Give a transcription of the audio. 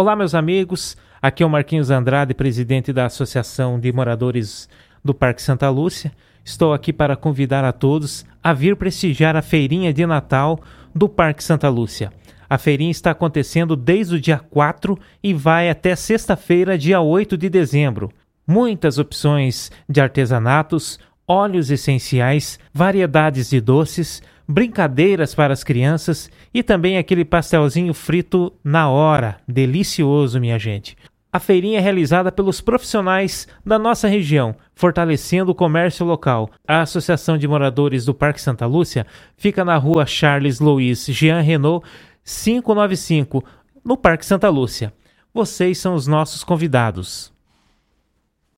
Olá, meus amigos. Aqui é o Marquinhos Andrade, presidente da Associação de Moradores do Parque Santa Lúcia. Estou aqui para convidar a todos a vir prestigiar a feirinha de Natal do Parque Santa Lúcia. A feirinha está acontecendo desde o dia 4 e vai até sexta-feira, dia 8 de dezembro. Muitas opções de artesanatos, óleos essenciais, variedades de doces, brincadeiras para as crianças e também aquele pastelzinho frito na hora. Delicioso, minha gente. A feirinha é realizada pelos profissionais da nossa região, fortalecendo o comércio local. A Associação de Moradores do Parque Santa Lúcia fica na rua Charles Louis Jean Renault 595, no Parque Santa Lúcia. Vocês são os nossos convidados.